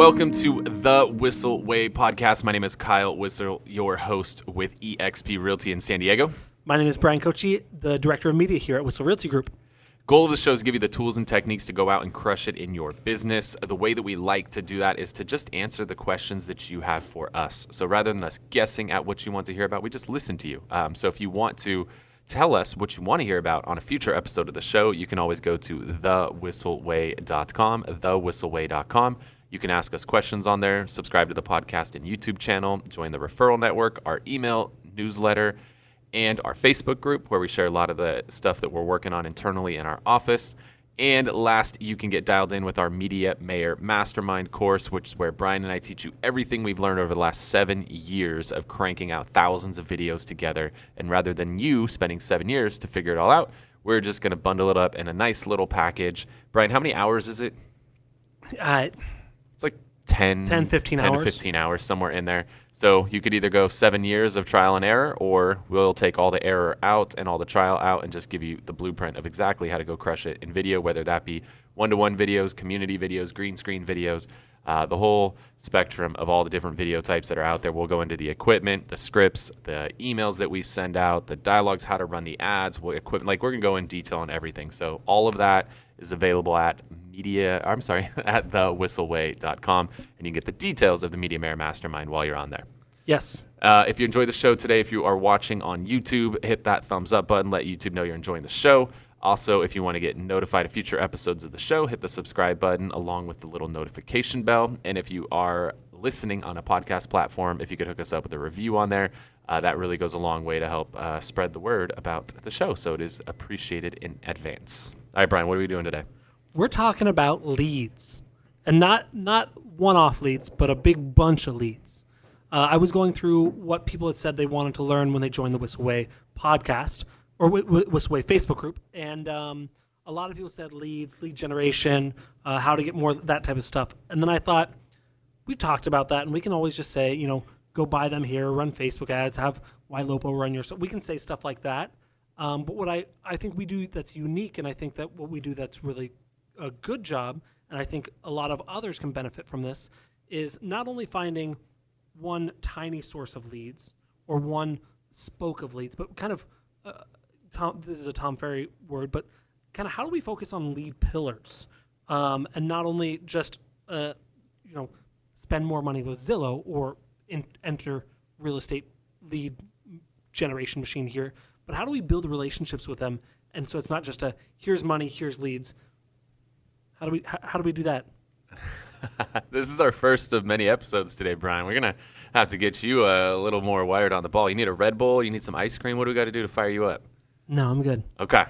Welcome to the Whissel Way podcast. My name is Kyle Whissel, your host with eXp Realty in San Diego. My name is Bryan Koci, the director of media here at Whissel Realty Group. Goal of the show is to give you the tools and techniques to go out and crush it in your business. The way that we like to do that is to just answer the questions that you have for us. So rather than us guessing at what you want to hear about, we just listen to you. Um, so if you want to tell us what you want to hear about on a future episode of the show, you can always go to thewhisselway.com, thewhisselway.com. You can ask us questions on there, subscribe to the podcast and YouTube channel, join the referral network, our email newsletter, and our Facebook group where we share a lot of the stuff that we're working on internally in our office. And last, you can get dialed in with our Media Mayor Mastermind course, which is where Bryan and I teach you everything we've learned over the last seven years of cranking out thousands of videos together. And rather than you spending seven years to figure it all out, we're just going to bundle it up in a nice little package. Bryan, how many hours is it? Uh, 10, 10, 15 10 hours. 15 hours, somewhere in there. So you could either go seven years of trial and error, or we'll take all the error out and all the trial out and just give you the blueprint of exactly how to go crush it in video, whether that be one to one videos, community videos, green screen videos, uh, the whole spectrum of all the different video types that are out there. We'll go into the equipment, the scripts, the emails that we send out, the dialogues, how to run the ads, what equipment. Like we're gonna go in detail on everything. So all of that is available at media. I'm sorry, at thewhisselway.com, and you can get the details of the Media Mayor Mastermind while you're on there. yes. Uh, if you enjoyed the show today, if you are watching on YouTube, hit that thumbs up button. Let YouTube know you're enjoying the show. Also, if you want to get notified of future episodes of the show, hit the subscribe button along with the little notification bell. And if you are listening on a podcast platform, if you could hook us up with a review on there, uh, that really goes a long way to help uh, spread the word about the show. So it is appreciated in advance. All right, Bryan, what are we doing today? We're talking about leads, and not not one-off leads, but a big bunch of leads. Uh, I was going through what people had said they wanted to learn when they joined the Whissel Way podcast or Wh- Wh- Whissel Way Facebook group, and um, a lot of people said leads, lead generation, uh, how to get more that type of stuff. And then I thought we've talked about that, and we can always just say, you know, go buy them here, run Facebook ads, have Lopo run your stuff. We can say stuff like that. Um, but what I, I think we do that's unique, and I think that what we do that's really a good job, and I think a lot of others can benefit from this, is not only finding one tiny source of leads or one spoke of leads, but kind of, uh, Tom, this is a Tom Ferry word, but kind of how do we focus on lead pillars, um, and not only just, uh, you know, spend more money with Zillow or in, enter real estate lead generation machine here, but how do we build relationships with them? And so it's not just a here's money, here's leads. How do we how, how do we do that? this is our first of many episodes today, Bryan. We're gonna have to get you a little more wired on the ball. You need a Red Bull. You need some ice cream. What do we got to do to fire you up? No, I'm good. Okay.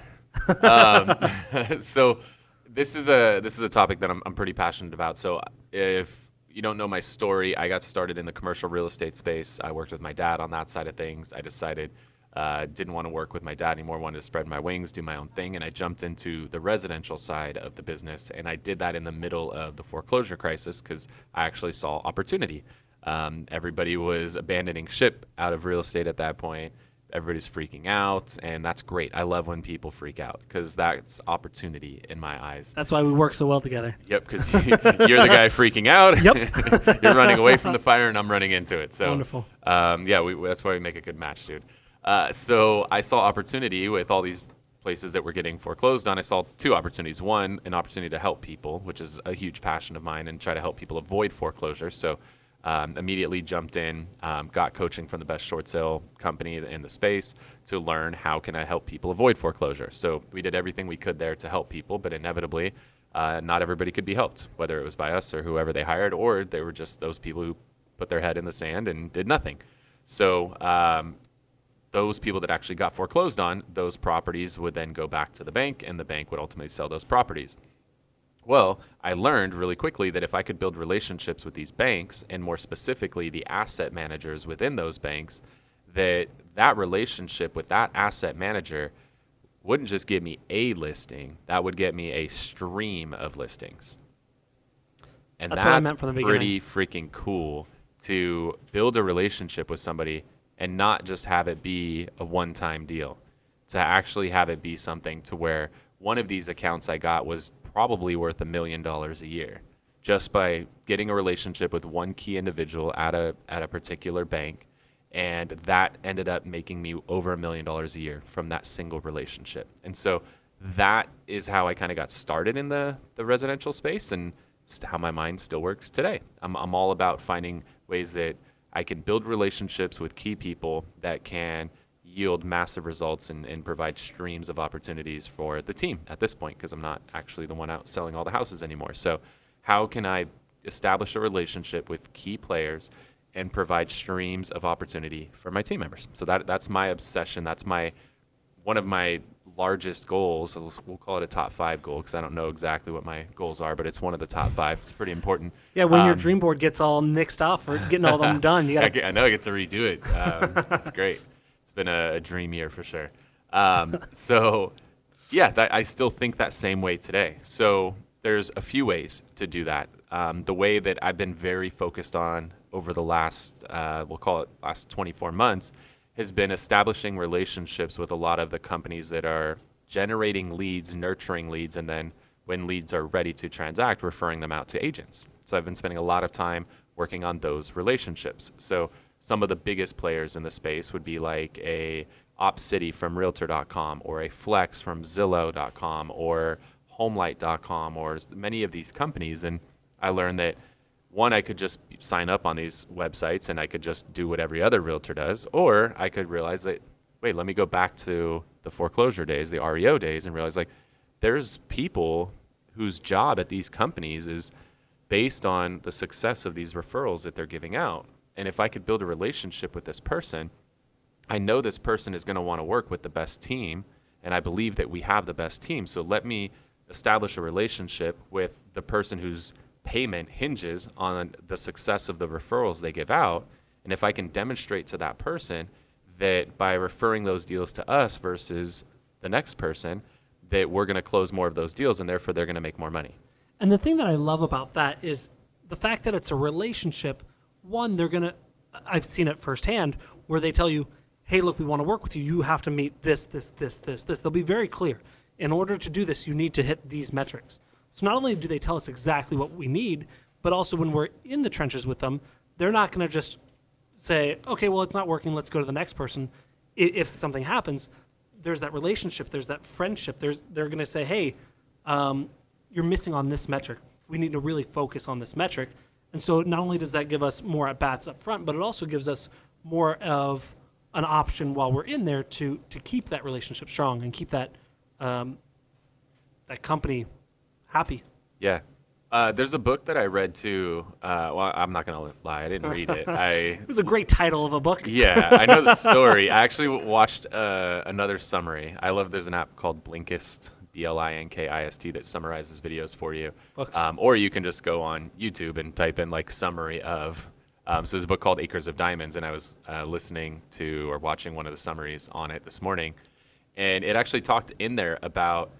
um, so this is a this is a topic that I'm, I'm pretty passionate about. So if you don't know my story, I got started in the commercial real estate space. I worked with my dad on that side of things. I decided uh, didn't want to work with my dad anymore. Wanted to spread my wings, do my own thing, and I jumped into the residential side of the business. And I did that in the middle of the foreclosure crisis because I actually saw opportunity. Um, everybody was abandoning ship out of real estate at that point everybody's freaking out and that's great. I love when people freak out because that's opportunity in my eyes. That's why we work so well together. yep because you're the guy freaking out. Yep. you're running away from the fire and i'm running into it so Wonderful. um, yeah we, that's why we make a good match dude. Uh, so i saw opportunity with all these places that were getting foreclosed on. I saw two opportunities. One an opportunity to help people which is a huge passion of mine and try to help people avoid foreclosure. So um, immediately jumped in, um, got coaching from the best short sale company in the space to learn how can I help people avoid foreclosure. So we did everything we could there to help people, but inevitably, uh, not everybody could be helped, whether it was by us or whoever they hired, or they were just those people who put their head in the sand and did nothing. So um, those people that actually got foreclosed on, those properties would then go back to the bank, and the bank would ultimately sell those properties. Well, I learned really quickly that if I could build relationships with these banks, and more specifically the asset managers within those banks, that that relationship with that asset manager wouldn't just give me a listing, that would get me a stream of listings. And That's that's, what I meant from the pretty freaking cool to build a relationship with somebody and not just have it be a one time deal. To actually have it be something to where one of these accounts I got was probably worth a million dollars a year. just by getting a relationship with one key individual at a at a particular bank and that ended up making me over a million dollars a year from that single relationship. And so that is how I kind of got started in the the residential space and how my mind still works today. I'm I'm all about finding ways that I can build relationships with key people that can yield massive results and, and provide streams of opportunities for the team at this point because I'm not actually the one out selling all the houses anymore. So, how can I establish a relationship with key players and provide streams of opportunity for my team members? So that that's my obsession. That's my one of my largest goals. We'll call it a top five goal because I don't know exactly what my goals are, but it's one of the top five. It's pretty important. Yeah, when your Um, dream board gets all nixed off or getting all them done, you got I know I get to redo it. Um, it's great. It's been a, a dream year for sure. Um, so, yeah, that, I still think that same way today. So there's a few ways to do that. Um, the way that I've been very focused on over the last, uh, we'll call it last 24 months, has been establishing relationships with a lot of the companies that are generating leads, nurturing leads, and then when leads are ready to transact, referring them out to agents. So I've been spending a lot of time working on those relationships. So some of the biggest players in the space would be like a OpCity from Realtor.com or a Flex from Zillow.com or Homelight.com or many of these companies. And I learned that one, I could just sign up on these websites and I could just do what every other realtor does, or I could realize that, wait, let me go back to the foreclosure days, the REO days, and realize like there's people whose job at these companies is based on the success of these referrals that they're giving out. And if I could build a relationship with this person, I know this person is going to want to work with the best team, and I believe that we have the best team. So let me establish a relationship with the person whose payment hinges on the success of the referrals they give out. And if I can demonstrate to that person that by referring those deals to us versus the next person, that we're going to close more of those deals and therefore they're going to make more money. And the thing that I love about that is the fact that it's a relationship. One, they're gonna. I've seen it firsthand where they tell you, "Hey, look, we want to work with you. You have to meet this, this, this, this, this." They'll be very clear. In order to do this, you need to hit these metrics. So not only do they tell us exactly what we need, but also when we're in the trenches with them, they're not going to just say, "Okay, well, it's not working. Let's go to the next person." If something happens, there's that relationship. There's that friendship. There's they're going to say, "Hey." Um, you're missing on this metric. We need to really focus on this metric. And so not only does that give us more at bats up front, but it also gives us more of an option while we're in there to to keep that relationship strong and keep that um, that company happy. Yeah. Uh, there's a book that I read too. Uh, well, I'm not gonna lie, I didn't read it. I It was a great title of a book. yeah, I know the story. I actually watched uh, another summary. I love. There's an app called Blinkist, B L I N K I S T, that summarizes videos for you. Um, or you can just go on YouTube and type in like summary of. Um, so there's a book called Acres of Diamonds, and I was uh, listening to or watching one of the summaries on it this morning, and it actually talked in there about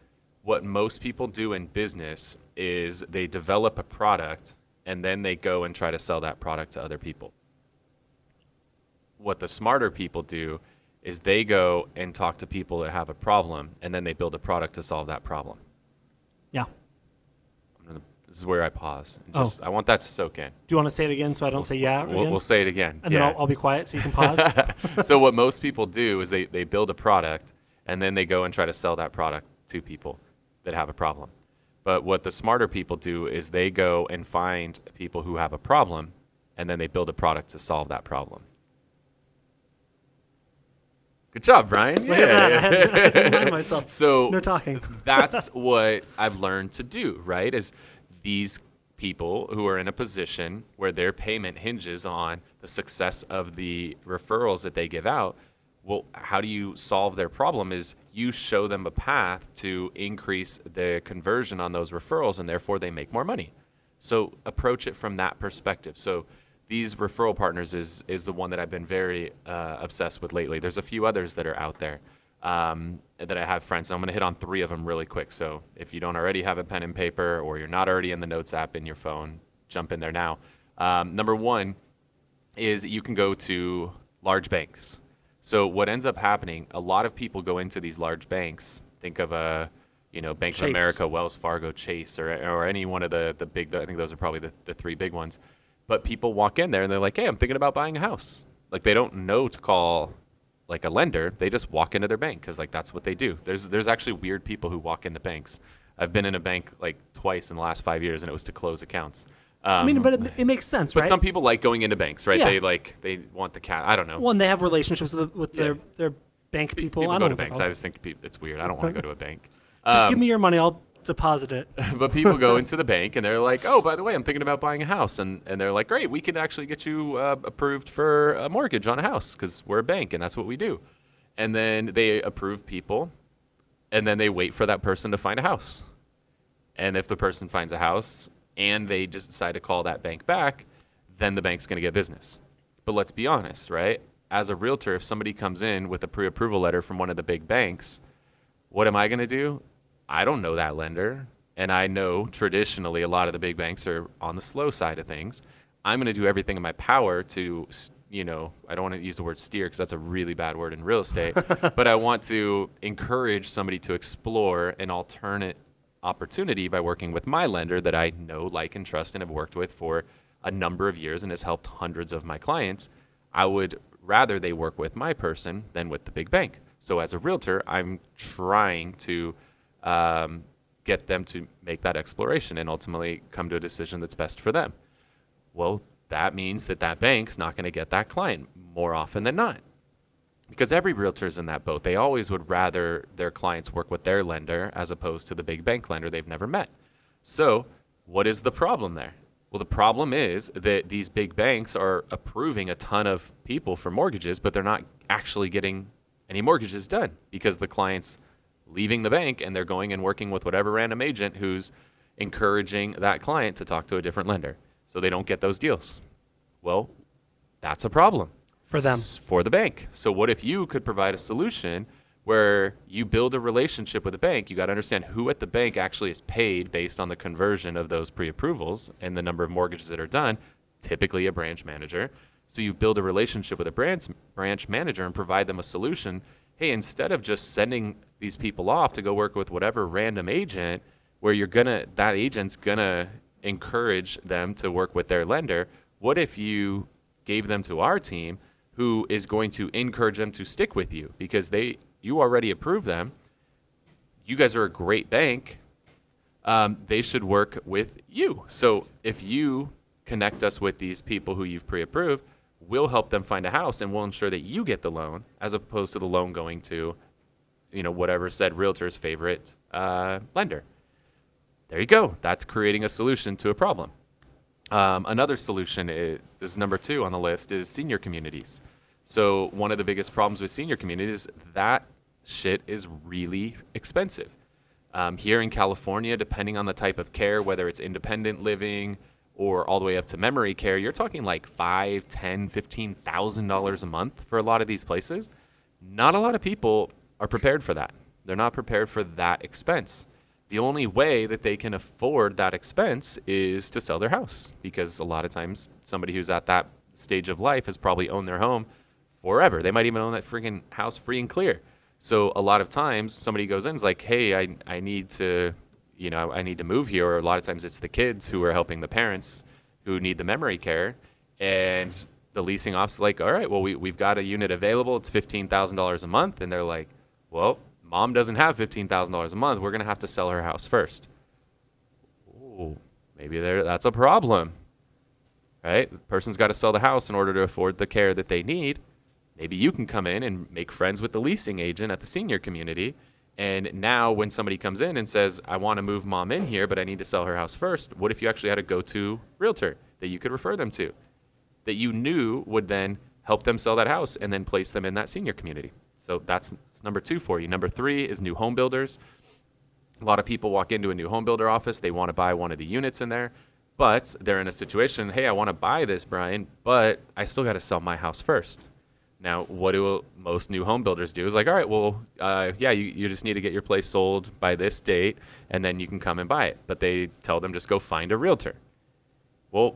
what most people do in business is they develop a product and then they go and try to sell that product to other people what the smarter people do is they go and talk to people that have a problem and then they build a product to solve that problem. Yeah. I'm gonna, this is where I pause. Oh. just, I want that to soak in. Do you want to say it again so I don't say yeah We'll, again? we'll say it again. and yeah. then I'll, I'll be quiet so you can pause. so what most people do is they, they build a product and then they go and try to sell that product to people that have a problem. But what the smarter people do is they go and find people who have a problem and then they build a product to solve that problem. Good job, Bryan. Look at that. I had to, I had to remind myself. So No talking. that's what I've learned to do, right? Is these people who are in a position where their payment hinges on the success of the referrals that they give out. Well, how do you solve their problem? Is you show them a path to increase the conversion on those referrals and therefore they make more money. So approach it from that perspective. So these referral partners is is the one that I've been very uh, obsessed with lately. There's a few others that are out there um, that I have friends. I'm going to hit on three of them really quick. So if you don't already have a pen and paper or you're not already in the notes app in your phone, jump in there now. Um, number one is you can go to large banks. So what ends up happening, a lot of people go into these large banks. Think of a you know, Bank Chase. of America, Wells Fargo, Chase, or or any one of the the big. I think those are probably the, the three big ones. But people walk in there and they're like, "Hey, I'm thinking about buying a house." Like they don't know to call like a lender. They just walk into their bank because like that's what they do. There's there's actually weird people who walk into banks. I've been in a bank like twice in the last five years, and it was to close accounts. Um, I mean, but it, it makes sense, but right? some people like going into banks, right? Yeah. They like they want the cat. I don't know. One, they have relationships with, with their, Yeah. their bank people. people I go don't to know. banks. I just think it's weird. I don't want to go to a bank. Just Um, give me your money. I'll deposit it. but people go into the bank and they're like, "Oh, by the way, I'm thinking about buying a house," and and they're like, "Great, we can actually get you uh, approved for a mortgage on a house because we're a bank and that's what we do." And then they approve people, and then they wait for that person to find a house. And if the person finds a house and they just decide to call that bank back, then the bank's going to get business. But let's be honest, right? As a realtor, if somebody comes in with a pre-approval letter from one of the big banks, what am I going to do? I don't know that lender. And I know traditionally a lot of the big banks are on the slow side of things. I'm going to do everything in my power to, you know, I don't want to use the word steer because that's a really bad word in real estate, but I want to encourage somebody to explore an alternate opportunity by working with my lender that I know, like, and trust and have worked with for a number of years and has helped hundreds of my clients. I would rather they work with my person than with the big bank. So as a realtor, I'm trying to um, get them to make that exploration and ultimately come to a decision that's best for them. Well, that means that that bank's not going to get that client more often than not. Because every realtor is in that boat. They always would rather their clients work with their lender as opposed to the big bank lender they've never met. So, what is the problem there? Well, the problem is that these big banks are approving a ton of people for mortgages, but they're not actually getting any mortgages done because the client's leaving the bank and they're going and working with whatever random agent who's encouraging that client to talk to a different lender. So they don't get those deals. Well, that's a problem For them. s- for the bank. So what if you could provide a solution where you build a relationship with a bank? You got to understand who at the bank actually is paid based on the conversion of those pre-approvals and the number of mortgages that are done, typically a branch manager. So you build a relationship with a branch branch manager and provide them a solution. Hey, instead of just sending these people off to go work with whatever random agent where you're gonna that agent's gonna encourage them to work with their lender, what if you gave them to our team who is going to encourage them to stick with you? Because they you already approve them. You guys are a great bank. Um, they should work with you. So if you connect us with these people who you've pre-approved we'll help them find a house and we'll ensure that you get the loan as opposed to the loan going to you know whatever said realtor's favorite uh, lender there you go that's creating a solution to a problem um, another solution is, this is number two on the list is senior communities. So one of the biggest problems with senior communities that shit is really expensive. Um, here in California, depending on the type of care, whether it's independent living or all the way up to memory care, you're talking like five, ten, fifteen thousand dollars a month for a lot of these places. Not a lot of people are prepared for that. They're not prepared for that expense. The only way that they can afford that expense is to sell their house because a lot of times somebody who's at that stage of life has probably owned their home forever. They might even own that freaking house free and clear. So a lot of times somebody goes in and is like, "Hey, I I need to, you know, I need to move here." Or a lot of times it's the kids who are helping the parents who need the memory care, and the leasing office is like, "All right, well we we've got a unit available. It's fifteen thousand dollars a month," and they're like, "Well." Mom doesn't have fifteen thousand dollars a month. We're gonna have to sell her house first. Ooh, maybe there that's a problem, right? The person's got to sell the house in order to afford the care that they need. Maybe you can come in and make friends with the leasing agent at the senior community. And now, when somebody comes in and says, I want to move mom in here, but I need to sell her house first, what if you actually had a go to realtor that you could refer them to that you knew would then help them sell that house and then place them in that senior community? So that's, that's number two for you. Number three is new home builders. A lot of people walk into a new home builder office, they want to buy one of the units in there, but they're in a situation, hey, I want to buy this, Bryan, but I still got to sell my house first. Now, what do most new home builders do? Is like, all right, well, uh, yeah, you, you just need to get your place sold by this date, and then you can come and buy it. But they tell them just go find a realtor. Well,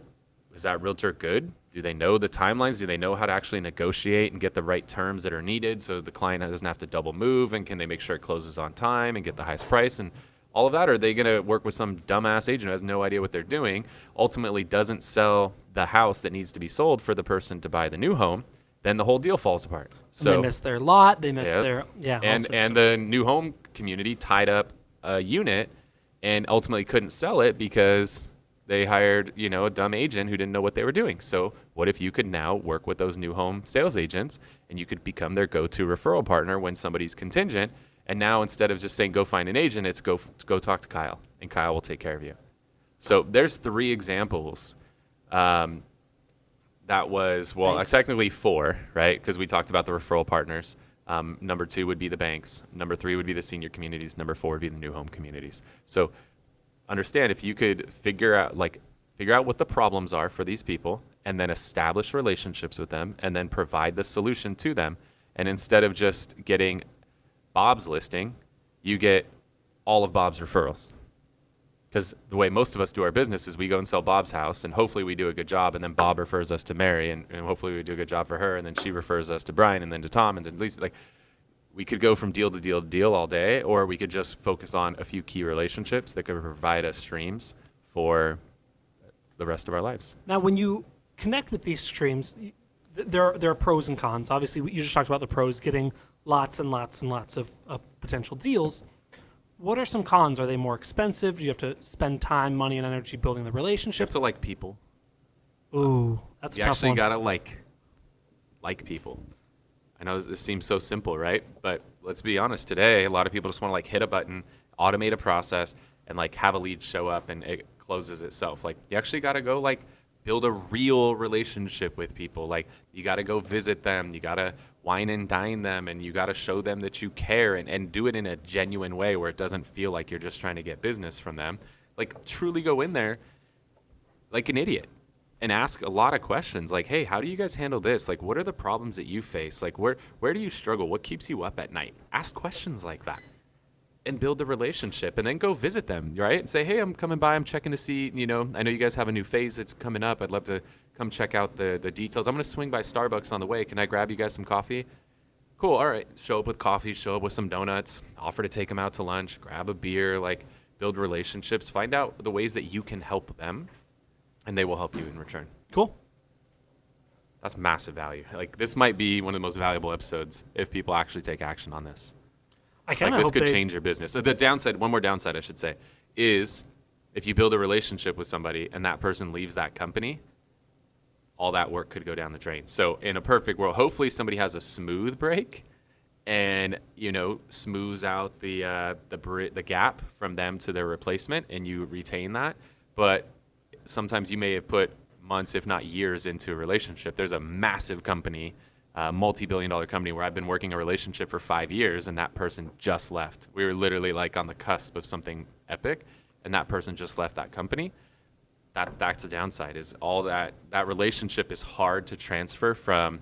is that realtor good? do they know the timelines? Do they know how to actually negotiate and get the right terms that are needed so the client doesn't have to double move? And can they make sure it closes on time and get the highest price and all of that? Or are they going to work with some dumbass agent who has no idea what they're doing, ultimately doesn't sell the house that needs to be sold for the person to buy the new home? Then the whole deal falls apart. So they miss their lot. They miss Yep. their yeah. and and the new home community tied up a unit and ultimately couldn't sell it because they hired you know a dumb agent who didn't know what they were doing so what if you could now work with those new home sales agents and you could become their go-to referral partner when somebody's contingent and now instead of just saying go find an agent it's go go talk to kyle and kyle will take care of you so there's three examples um, that was well Thanks. technically four right? Because we talked about the referral partners. Um, number two would be the banks. Number three would be the senior communities. Number four would be the new home communities. So understand if you could figure out like figure out what the problems are for these people and then establish relationships with them and then provide the solution to them. And instead of just getting bob's listing you get all of bob's referrals because the way most of us do our business is we go and sell Bob's house, and hopefully we do a good job, and then Bob refers us to Mary, and, and hopefully we do a good job for her, and then she refers us to Brian, and then to Tom, and then Lisa. Like, we could go from deal to deal to deal all day, or we could just focus on a few key relationships that could provide us streams for the rest of our lives. Now, when you connect with these streams, there are, there are pros and cons. Obviously, you just talked about the pros getting lots and lots and lots of, of potential deals. What are some cons? Are they more expensive? Do you have to spend time, money, and energy building the You have relationship? to like people. Ooh, that's a You tough actually one. gotta like like people. I know this seems so simple, right? But let's be honest. Today, a lot of people just want to like hit a button, automate a process, and like have a lead show up and it closes itself. Like you actually gotta go like build a real relationship with people. Like you gotta go visit them. You gotta wine and dine them, and you gotta show them that you care and, and do it in a genuine way where it doesn't feel like you're just trying to get business from them. Like truly go in there like an idiot and ask a lot of questions like hey how do you guys handle this? Like what are the problems that you face? Like where where do you struggle? What keeps you up at night? Ask questions like that and build the relationship and then go visit them right? And say hey i'm coming by i'm checking to see you know i know you guys have a new phase that's coming up. I'd love to come check out the the details. I'm going to swing by starbucks on the way. Can i grab you guys some coffee? Cool all right. Show up with coffee show up with some donuts offer to take them out to lunch grab a beer like build relationships find out the ways that you can help them and they will help you in return. Cool. that's massive value. Like this might be one of the most valuable episodes if people actually take action on this. I like kind of this hope could they, change your business. So the downside one more downside i should say is if you build a relationship with somebody and that person leaves that company all that work could go down the drain. So in a perfect world hopefully somebody has a smooth break and you know smooths out the uh, the bri- the gap from them to their replacement and you retain that. But sometimes you may have put months if not years into a relationship. There's a massive company a multi-billion dollar company where i've been working a relationship for five years and that person just left. We were literally like on the cusp of something epic and that person just left that company that that's the downside is all that that relationship is hard to transfer from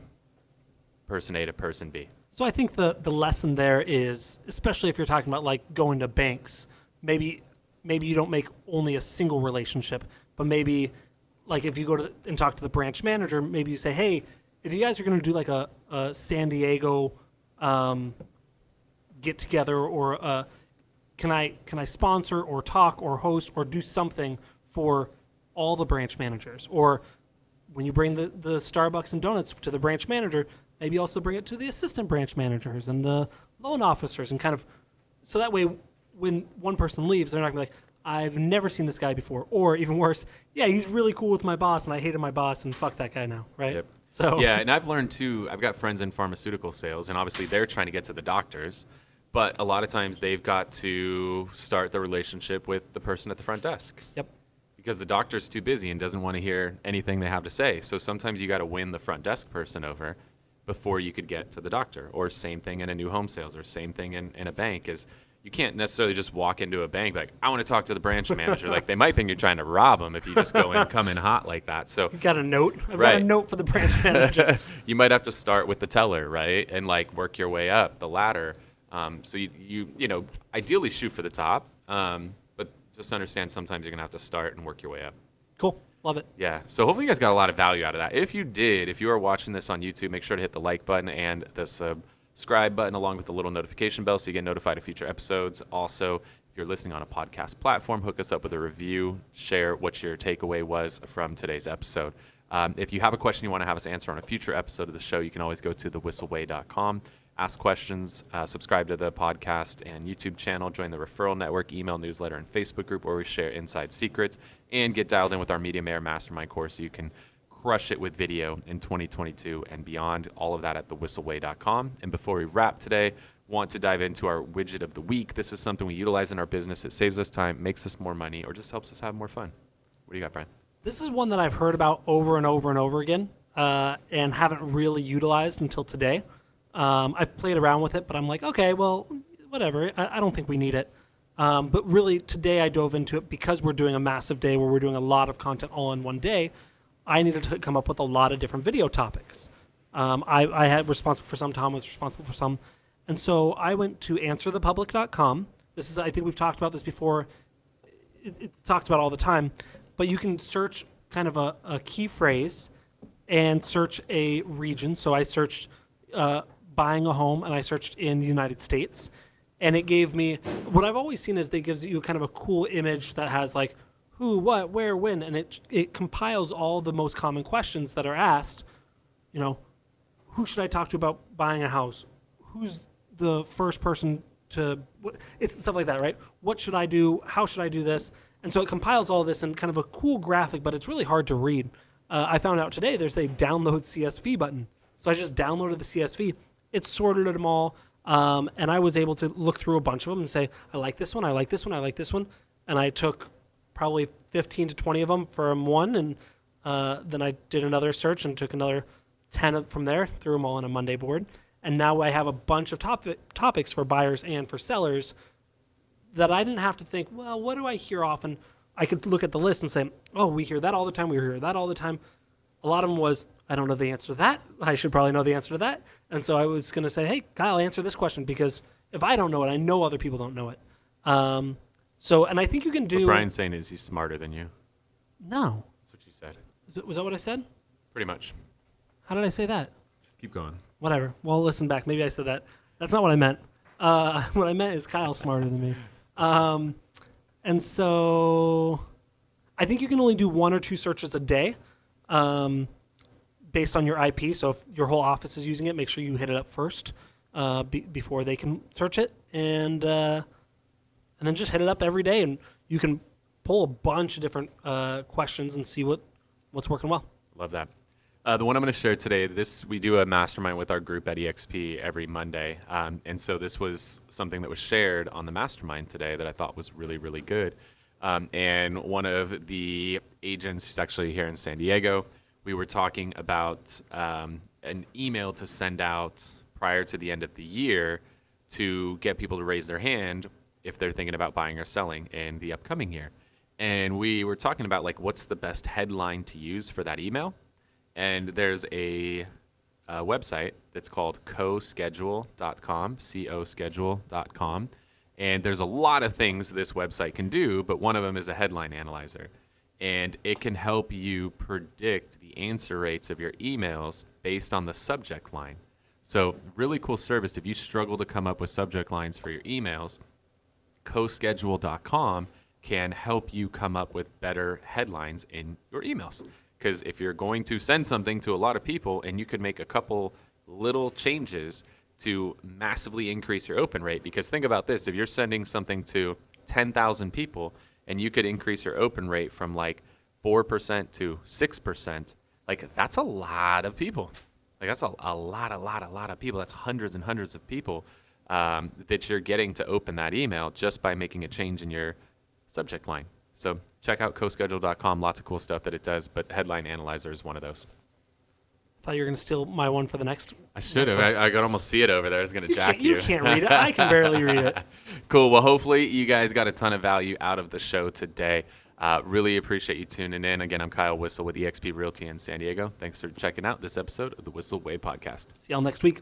person a to person b. So I think the the lesson there is, especially if you're talking about like going to banks, maybe maybe you don't make only a single relationship, but maybe like if you go to the, and talk to the branch manager, maybe you say, hey, if you guys are going to do like a, a San Diego um, get together or uh, can I can I sponsor or talk or host or do something for all the branch managers or when you bring the, the Starbucks and donuts to the branch manager, maybe also bring it to the assistant branch managers and the loan officers and kind of so that way when one person leaves, they're not gonna be like, I've never seen this guy before. Or even worse, yeah, he's really cool with my boss and I hated my boss and fuck that guy now, right? Yep. So yeah, and I've learned too. I've got friends in pharmaceutical sales, and obviously they're trying to get to the doctors, but a lot of times they've got to start the relationship with the person at the front desk Yep. Because the doctor's too busy and doesn't want to hear anything they have to say. So sometimes you got to win the front desk person over before you could get to the doctor. Or same thing in a new home sales, or same thing in, in a bank is you can't necessarily just walk into a bank like I want to talk to the branch manager. like they might think you're trying to rob them if you just go in come in hot like that. So You got a note? I've got a note for the branch manager. you might have to start with the teller, right, and like work your way up the ladder. Um, so you, you you know ideally shoot for the top, um, just understand sometimes you're gonna have to start and work your way up. cool. Love it. Yeah. So hopefully you guys got a lot of value out of that. If you did, if you are watching this on YouTube, make sure to hit the like button and the subscribe button along with the little notification bell so you get notified of future episodes. Also, if you're listening on a podcast platform, hook us up with a review, share what your takeaway was from today's episode. Um, if you have a question you want to have us answer on a future episode of the show, you can always go to thewhisselway.com, ask questions, uh, subscribe to the podcast and YouTube channel, join the referral network, email newsletter, and Facebook group where we share inside secrets, and get dialed in with our Media Mayor Mastermind course so you can crush it with video in 2022 and beyond. All of that at thewhisselway.com. And before we wrap today, want to dive into our widget of the week. This is something we utilize in our business. It saves us time, makes us more money, or just helps us have more fun. What do you got, Bryan? This is one that I've heard about over and over and over again uh, and haven't really utilized until today. Um, I've played around with it, but I'm like, okay, well, whatever. I, I don't think we need it. Um, but really, today I dove into it because we're doing a massive day where we're doing a lot of content all in one day. I needed to come up with a lot of different video topics. Um, I, I had responsible for some. Tom was responsible for some. And so I went to answerthepublic.com. This is, I think we've talked about this before. It's, it's talked about all the time, but you can search kind of a, a key phrase and search a region. So I searched uh, buying a home and I searched in the United States. And it gave me what I've always seen is they gives you kind of a cool image that has like who, what, where, when, and it it compiles all the most common questions that are asked. You know, who should I talk to about buying a house? Who's the first person to? It's stuff like that, right? What should I do? How should I do this? And so it compiles all this in kind of a cool graphic, but it's really hard to read. Uh, I found out today there's a download CSV button, so I just downloaded the CSV. It sorted them all, um, and I was able to look through a bunch of them and say, I like this one, I like this one, I like this one, and I took probably 15 to 20 of them from one, and uh, then I did another search and took another 10 from there, threw them all on a Monday board, and now I have a bunch of topic, topics for buyers and for sellers that I didn't have to think, well, what do I hear often? I could look at the list and say, oh, we hear that all the time, we hear that all the time. A lot of them was, I don't know the answer to that. I should probably know the answer to that. And so I was going to say, hey, Kyle, answer this question because if I don't know it, I know other people don't know it. Um, so, and I think you can do. What Bryan's saying is he's smarter than you. No. That's what you said. Is it, was that what I said? Pretty much. How did I say that? Just keep going. Whatever. Well, listen back. Maybe I said that. That's not what I meant. Uh, what I meant is Kyle's smarter than me. Um, and so I think you can only do one or two searches a day um, based on your IP. So if your whole office is using it, make sure you hit it up first uh, be- before they can search it. And, uh, and then just hit it up every day. And you can pull a bunch of different uh, questions and see what, what's working well. Love that. Uh, the one I'm going to share today, this we do a mastermind with our group at EXP every Monday, um, and so this was something that was shared on the mastermind today that I thought was really, really good. Um, and one of the agents, who's actually here in San Diego, we were talking about um, an email to send out prior to the end of the year to get people to raise their hand if they're thinking about buying or selling in the upcoming year. And we were talking about like what's the best headline to use for that email. And there's a, a website that's called coschedule.com, co-schedule.com. And there's a lot of things this website can do, but one of them is a headline analyzer. And it can help you predict the answer rates of your emails based on the subject line. So, really cool service if you struggle to come up with subject lines for your emails coschedule.com can help you come up with better headlines in your emails. Because if you're going to send something to a lot of people and you could make a couple little changes to massively increase your open rate, because think about this if you're sending something to 10,000 people and you could increase your open rate from like 4% to 6%, like that's a lot of people. Like that's a, a lot, a lot, a lot of people. That's hundreds and hundreds of people um, that you're getting to open that email just by making a change in your subject line. So check out coschedule.com. Lots of cool stuff that it does, but Headline Analyzer is one of those. Thought you were going to steal my one for the next. I should have. I, I could almost see it over there. I was going to jack can't, you. you can't read it. I can barely read it. cool. Well, hopefully you guys got a ton of value out of the show today. Uh, really appreciate you tuning in. Again, I'm Kyle Whissel with eXp Realty in San Diego. Thanks for checking out this episode of the Whissel Way podcast. See y'all next week.